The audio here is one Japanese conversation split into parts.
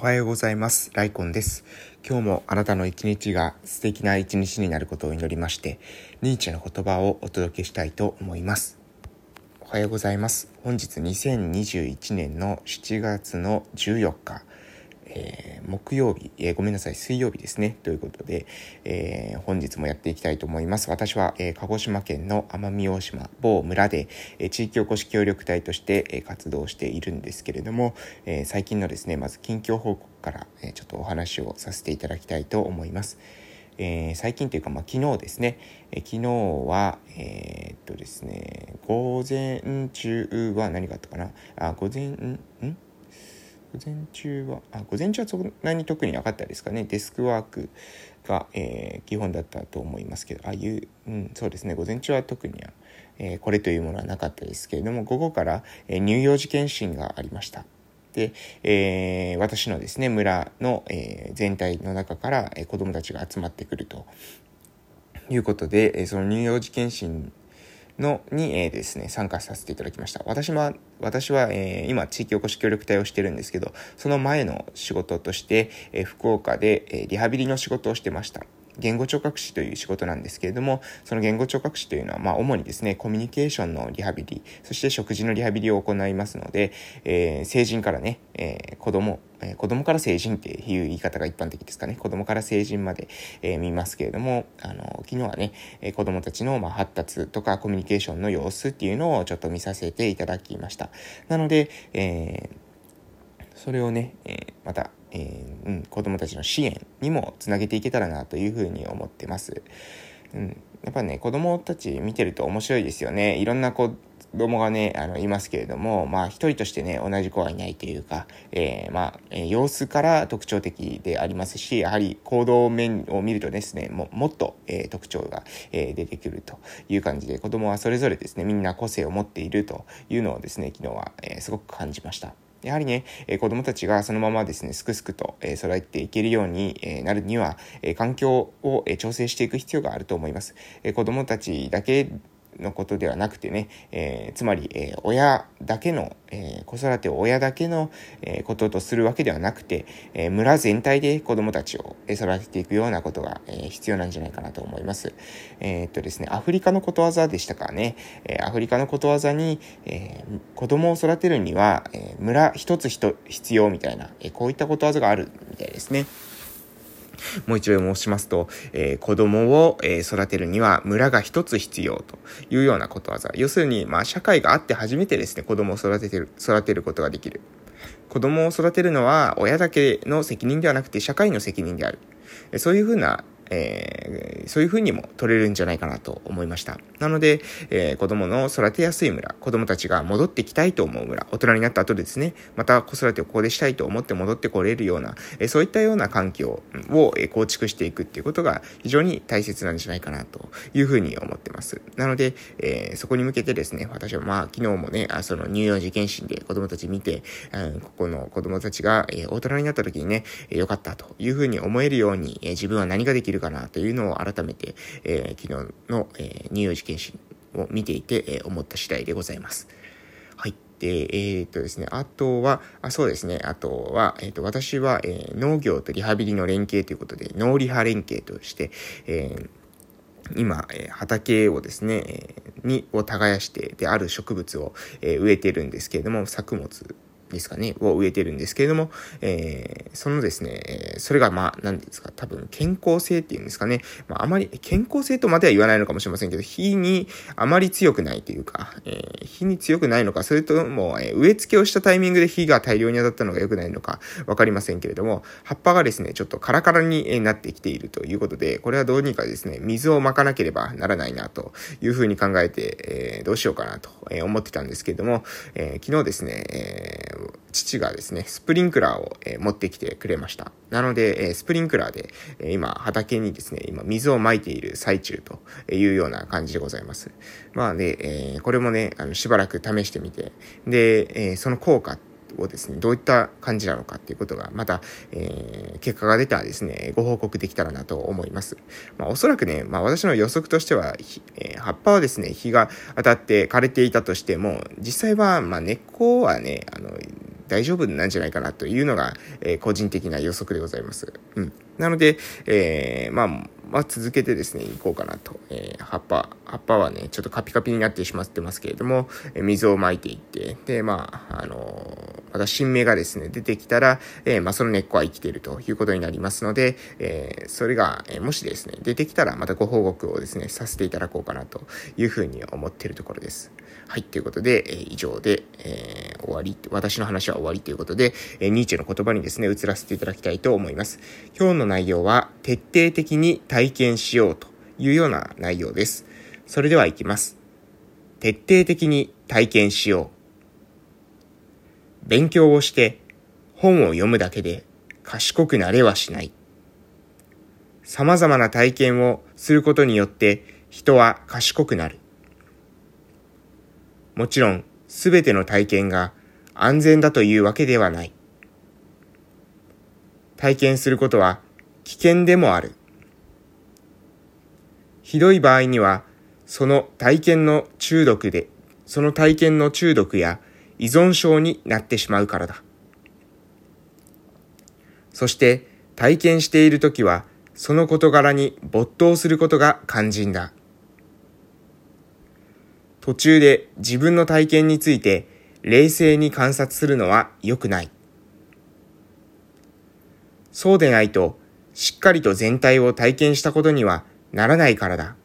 おはようございます。ライコンです。今日もあなたの一日が素敵な一日になることを祈りまして、ニーチェの言葉をお届けしたいと思います。おはようございます。本日2021年の7月の14日、えー、木曜日、えー、ごめんなさい、水曜日ですね。ということで、えー、本日もやっていきたいと思います。私は、え鹿児島県の奄美大島某村で、え地域おこし協力隊として、え活動しているんですけれども、え最近のですね、まず近況報告から、えちょっとお話をさせていただきたいと思います。え、最近というか、まあ、昨日ですね、え、昨日は、え、っとですね、午前中は何があったかな？あ、午前、ん？午前中はあ午前中はそんなに特になかったですかね。デスクワークが、えー、基本だったと思いますけど。ああいう、うん、そうですね。午前中は特には、えー、これというものはなかったですけれども午後から、えー、乳幼児検診がありました。で、えー、私のですね村の、えー、全体の中から、えー、子どもたちが集まってくるということで、え、その乳幼児検診のに、えー、ですね、参加させていただきました。私は、私は、えー、今、地域おこし協力隊をしてるんですけど、その前の仕事として、えー、福岡で、えリハビリの仕事をしてました。言語聴覚士という仕事なんですけれども、その言語聴覚士というのは、まあ、主にですね、コミュニケーションのリハビリ、そして食事のリハビリを行いますので、えー、成人からね、えー、子供、えー、子供から成人っていう言い方が一般的ですかね。子供から成人まで、えー、見ますけれども、あの、昨日はね、えー、子供たちの、まあ、発達とかコミュニケーションの様子っていうのをちょっと見させていただきました。なので、えー、それをね、えー、また、えー、うん、子どもたちの支援にもつなげていけたらなというふうに思ってます。うん、やっぱね子どもたち見てると面白いですよね。いろんな子供がね、あの、いますけれども、まあ、一人としてね、同じ子はいないというか、えー、まあ、えー、様子から特徴的でありますし、やはり行動面を見るとですね、ももっと、えー、特徴が、え出てくるという感じで、子供はそれぞれですね、みんな個性を持っているというのをですね、昨日は、えすごく感じました。やはりね、えー、子供たちがそのままですね、すくすくと、えー、育っていけるように、えー、なるには、えー、環境を、えー、調整していく必要があると思います。えー、子供たちだけのことではなくてね、えー、つまり、えー、親だけの、えー、子育てを親だけの、えこととするわけではなくて、え村全体で子供たちを育てていくようなことが、え必要なんじゃないかなと思います。えっとですね、アフリカのことわざでしたかね、えアフリカのことわざに、え子供を育てるには、え村一つ必要みたいな、えこういったことわざがあるみたいですね。もう一度申しますと、えー、子供を、えー、育てるには村が一つ必要というようなことわざ。要するに、まあ、社会があって初めてですね、子供を育ててる、育てることができる。子供を育てるのは親だけの責任ではなくて社会の責任である。そういうふうなえー、そういうふうにも取れるんじゃないかなと思いました。なので、えー、子供の育てやすい村、子供たちが戻ってきたいと思う村、大人になった後ですね、また子育てをここでしたいと思って戻ってこれるような、えー、そういったような環境を、構築していくっていうことが非常に大切なんじゃないかなというふうに思ってます。なので、えそこに向けてですね、私はまあ昨日もね、あその乳幼児検診で子供たち見て、うん、ここの子供たちが、え大人になった時にね、良かったというふうに思えるように、え自分は何ができるかなというのを改めて、えー、昨日の、えー、乳幼児検診を見ていて、えー、思った次第でございます。はい。で、えっ、とですね、あとは、あそうですね、あとは、えっ、と、私は、え農業とリハビリの連携ということで、農リハ連携として、え今、え畑をですね、に、を耕して、で、ある植物を、え植えてるんですけれども、作物ですかね、を植えてるんですけれども、えー、そのですね、それがまあ、何ですか、多分健康性っていうんですかね、まあ、あまり、健康性とまでは言わないのかもしれませんけど、火にあまり強くないというか、えー、火に強くないのか、それとも、えー、植え付けをしたタイミングで火が大量に当たったのが良くないのか、わかりませんけれども、葉っぱがですね、ちょっとカラカラになってきているということで、これはどうにかですね、水をまかなければならないな、というふうに考えて、えー、どうしようかなと思ってたんですけれども、えー、昨日ですね、えー父がですね、スプリンクラーを、えー、持ってきてくれました。なので、えー、スプリンクラーで、えー、今、畑にですね、今、水をまいている最中というような感じでございます。まあね、えこれもね、あの、しばらく試してみて、で、えその効果をですね、どういった感じなのかっていうことが、また、えー、結果が出たらですね、ご報告できたらなと思います。まあ、おそらくね、まあ、私の予測としては、えー、葉っぱはですね、日が当たって枯れていたとしても、実際は、まあ、根っこはね、あの、大丈夫なんじゃないかなというのが、えー、個人的な予測でございます。うん。なので、えー、まあ、まあ、続けてですね、行こうかなと。えー、葉っぱ、葉っぱはね、ちょっとカピカピになってしまってますけれども、えー、水をまいていって、で、まあ、あのー、また新芽がですね、出てきたら、え、まあ、その根っこは生きているということになりますので、え、それが、え、もしですね、出てきたらまたご報告をですね、させていただこうかなというふうに思っているところです。はい、ということで、え、以上で、え、終わり、私の話は終わりということで、え、ニーチェの言葉にですね、移らせていただきたいと思います。今日の内容は、徹底的に体験しようというような内容です。それでは行きます。徹底的に体験しよう。勉強をして本を読むだけで賢くなれはしない。様々な体験をすることによって人は賢くなる。もちろん、すべての体験が安全だというわけではない。体験することは危険でもある。ひどい場合には、その体験の中毒で、その体験の中毒や依存症になってしまうからだ。そして体験しているときは、その事柄に没頭することが肝心だ。途中で自分の体験について冷静に観察するのは良くない。そうでないと、しっかりと全体を体験したことにはならないからだ。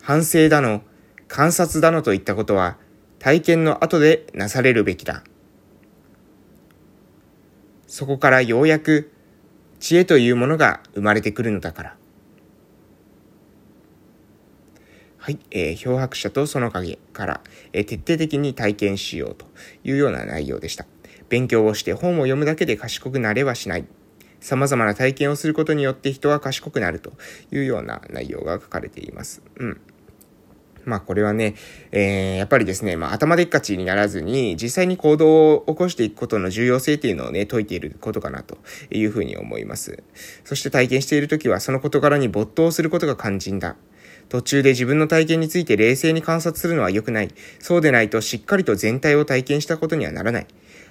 反省だの、観察だのといったことは体験の後でなされるべきだ。そこからようやく知恵というものが生まれてくるのだから。はい、えー、漂白者とその影から、えー、徹底的に体験しようというような内容でした。勉強をして本を読むだけで賢くなれはしない。様々な体験をすることによって人は賢くなるというような内容が書かれています。うん。まあこれはね、えー、やっぱりですね、まあ頭でっかちにならずに、実際に行動を起こしていくことの重要性っていうのをね、説いていることかなというふうに思います。そして体験しているときは、その事柄に没頭することが肝心だ。途中で自分の体験について冷静に観察するのは良くない。そうでないとしっかりと全体を体験したことにはならない。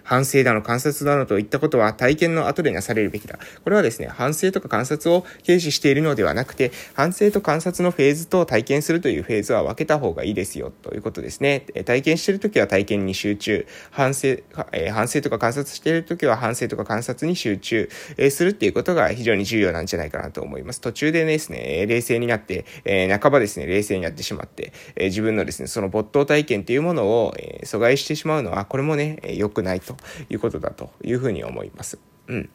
反省だの観察だのといったことは体験の後でなされるべきだ。これはですね、反省とか観察を軽視しているのではなくて、反省と観察のフェーズと体験するというフェーズは分けた方がいいですよ、ということですね。体験しているときは体験に集中、反省、えー、反省とか観察しているときは反省とか観察に集中、えー、するっていうことが非常に重要なんじゃないかなと思います。途中でですね、冷静になって、えー、半ばですね、冷静になってしまって、え自分のですね、その没頭体験っていうものを、え阻害してしまうのは、これもね、良くないということだというふうに思います。うん。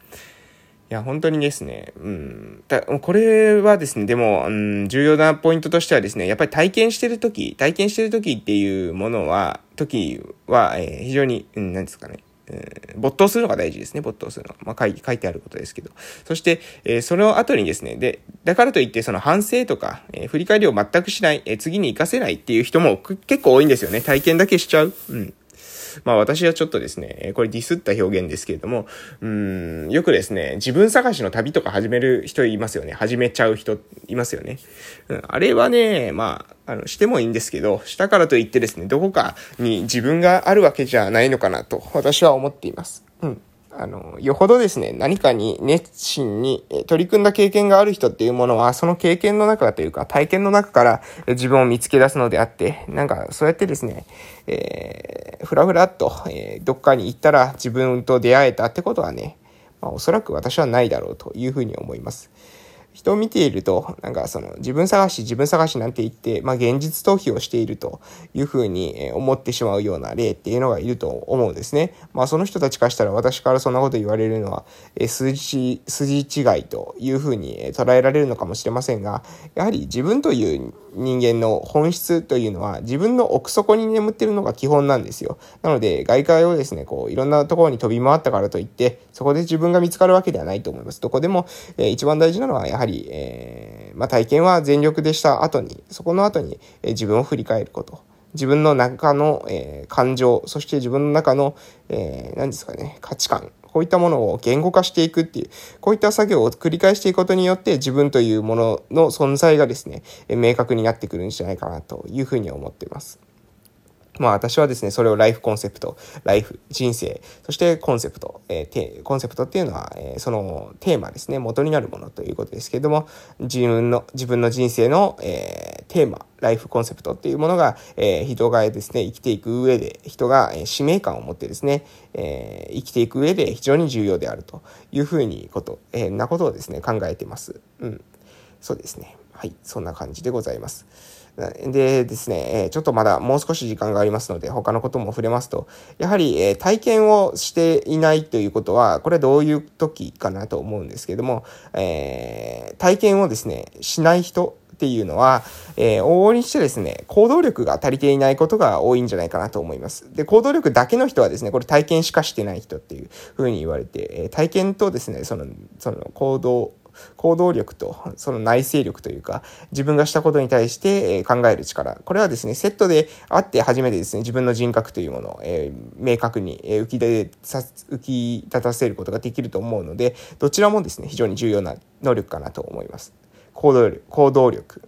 いや、本当にですね、うん。だこれはですね、でも、うん、重要なポイントとしてはですね、やっぱり体験してるとき、体験してるときっていうものは、時は、えー、非常に、うん、なんですかね、えー、没頭するのが大事ですね、没頭するの。まあ書い書いてあることですけど。そして、えー、その後にですね、で、だからといってその反省とか、えー、振り返りを全くしない、え、次に活かせないっていう人も結構多いんですよね。体験だけしちゃう。うん。まあ私はちょっとですね、これディスった表現ですけれども、うん、よくですね、自分探しの旅とか始める人いますよね。始めちゃう人いますよね。うん、あれはね、まあ、あの、してもいいんですけど、したからといってですね、どこかに自分があるわけじゃないのかなと、私は思っています。うん。あの、よほどですね、何かに熱心に取り組んだ経験がある人っていうものは、その経験の中というか、体験の中から自分を見つけ出すのであって、なんか、そうやってですね、えー、ふらふらっと、えー、どっかに行ったら自分と出会えたってことはね、まあ、おそらく私はないだろうというふうに思います。人を見ていると、なんかその自分探し、自分探しなんて言って、まあ現実逃避をしているというふうに思ってしまうような例っていうのがいると思うんですね。まあその人たちからしたら私からそんなこと言われるのは、え筋、筋違いというふうに捉えられるのかもしれませんが、やはり自分という人間の本質というのは自分の奥底に眠ってるのが基本なんですよ。なので外界をですね、こういろんなところに飛び回ったからといって、そこで自分が見つかるわけではないと思います。どこでも、えー、一番大事なのはやはりはり、えー、まあ、体験は全力でした後に、そこの後に、え、自分を振り返ること。自分の中の、えー、感情、そして自分の中の、えー、何ですかね、価値観。こういったものを言語化していくっていう、こういった作業を繰り返していくことによって自分というものの存在がですね、明確になってくるんじゃないかなというふうに思っています。まあ私はですね、それをライフコンセプト、ライフ、人生、そしてコンセプト、えー、コンセプトっていうのは、えー、そのテーマですね、元になるものということですけれども、自分の、自分の人生の、えー、テーマ、ライフコンセプトっていうものが、え、人がですね、生きていく上で、人が、え、使命感を持ってですね、え、生きていく上で非常に重要であるというふうにこと、え、なことをですね、考えてます。うん。そうですね。はい、そんな感じでございます。でですね、ちょっとまだもう少し時間がありますので、他のことも触れますと、やはり体験をしていないということは、これはどういう時かなと思うんですけども、えー、体験をですね、しない人っていうのは、えー、往々にしてですね、行動力が足りていないことが多いんじゃないかなと思います。で、行動力だけの人はですね、これ体験しかしてない人っていうふうに言われて、え体験とですね、その、その行動、行動力とその内省力というか、自分がしたことに対して考える力。これはですね、セットであって初めてですね、自分の人格というものを、えー、明確に浮き出さ、浮き立たせることができると思うので、どちらもですね、非常に重要な能力かなと思います。行動力、行動力。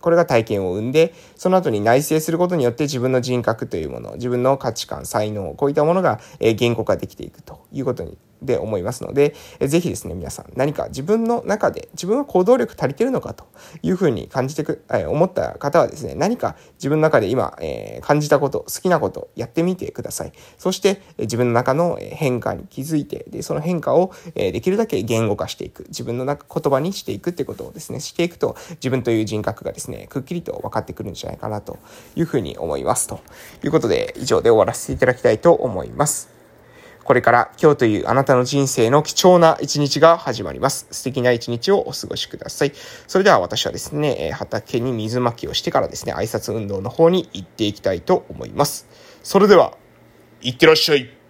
これが体験を生んで、その後に内省することによって自分の人格というもの、自分の価値観、才能、こういったものが言語化できていくということにで思いますので、ぜひですね、皆さん何か自分の中で自分は行動力足りてるのかというふうに感じてく、え思った方はですね、何か自分の中で今、え感じたこと、好きなことやってみてください。そして、自分の中の変化に気づいて、で、その変化を、えできるだけ言語化していく。自分の中言葉にしていくってことをですね、していくと、自分という人格がですね、くっきりと分かってくるんじゃないかなというふうに思います。ということで、以上で終わらせていただきたいと思います。これから今日というあなたの人生の貴重な一日が始まります。素敵な一日をお過ごしください。それでは私はですね、畑に水まきをしてからですね、挨拶運動の方に行っていきたいと思います。それでは、いってらっしゃい。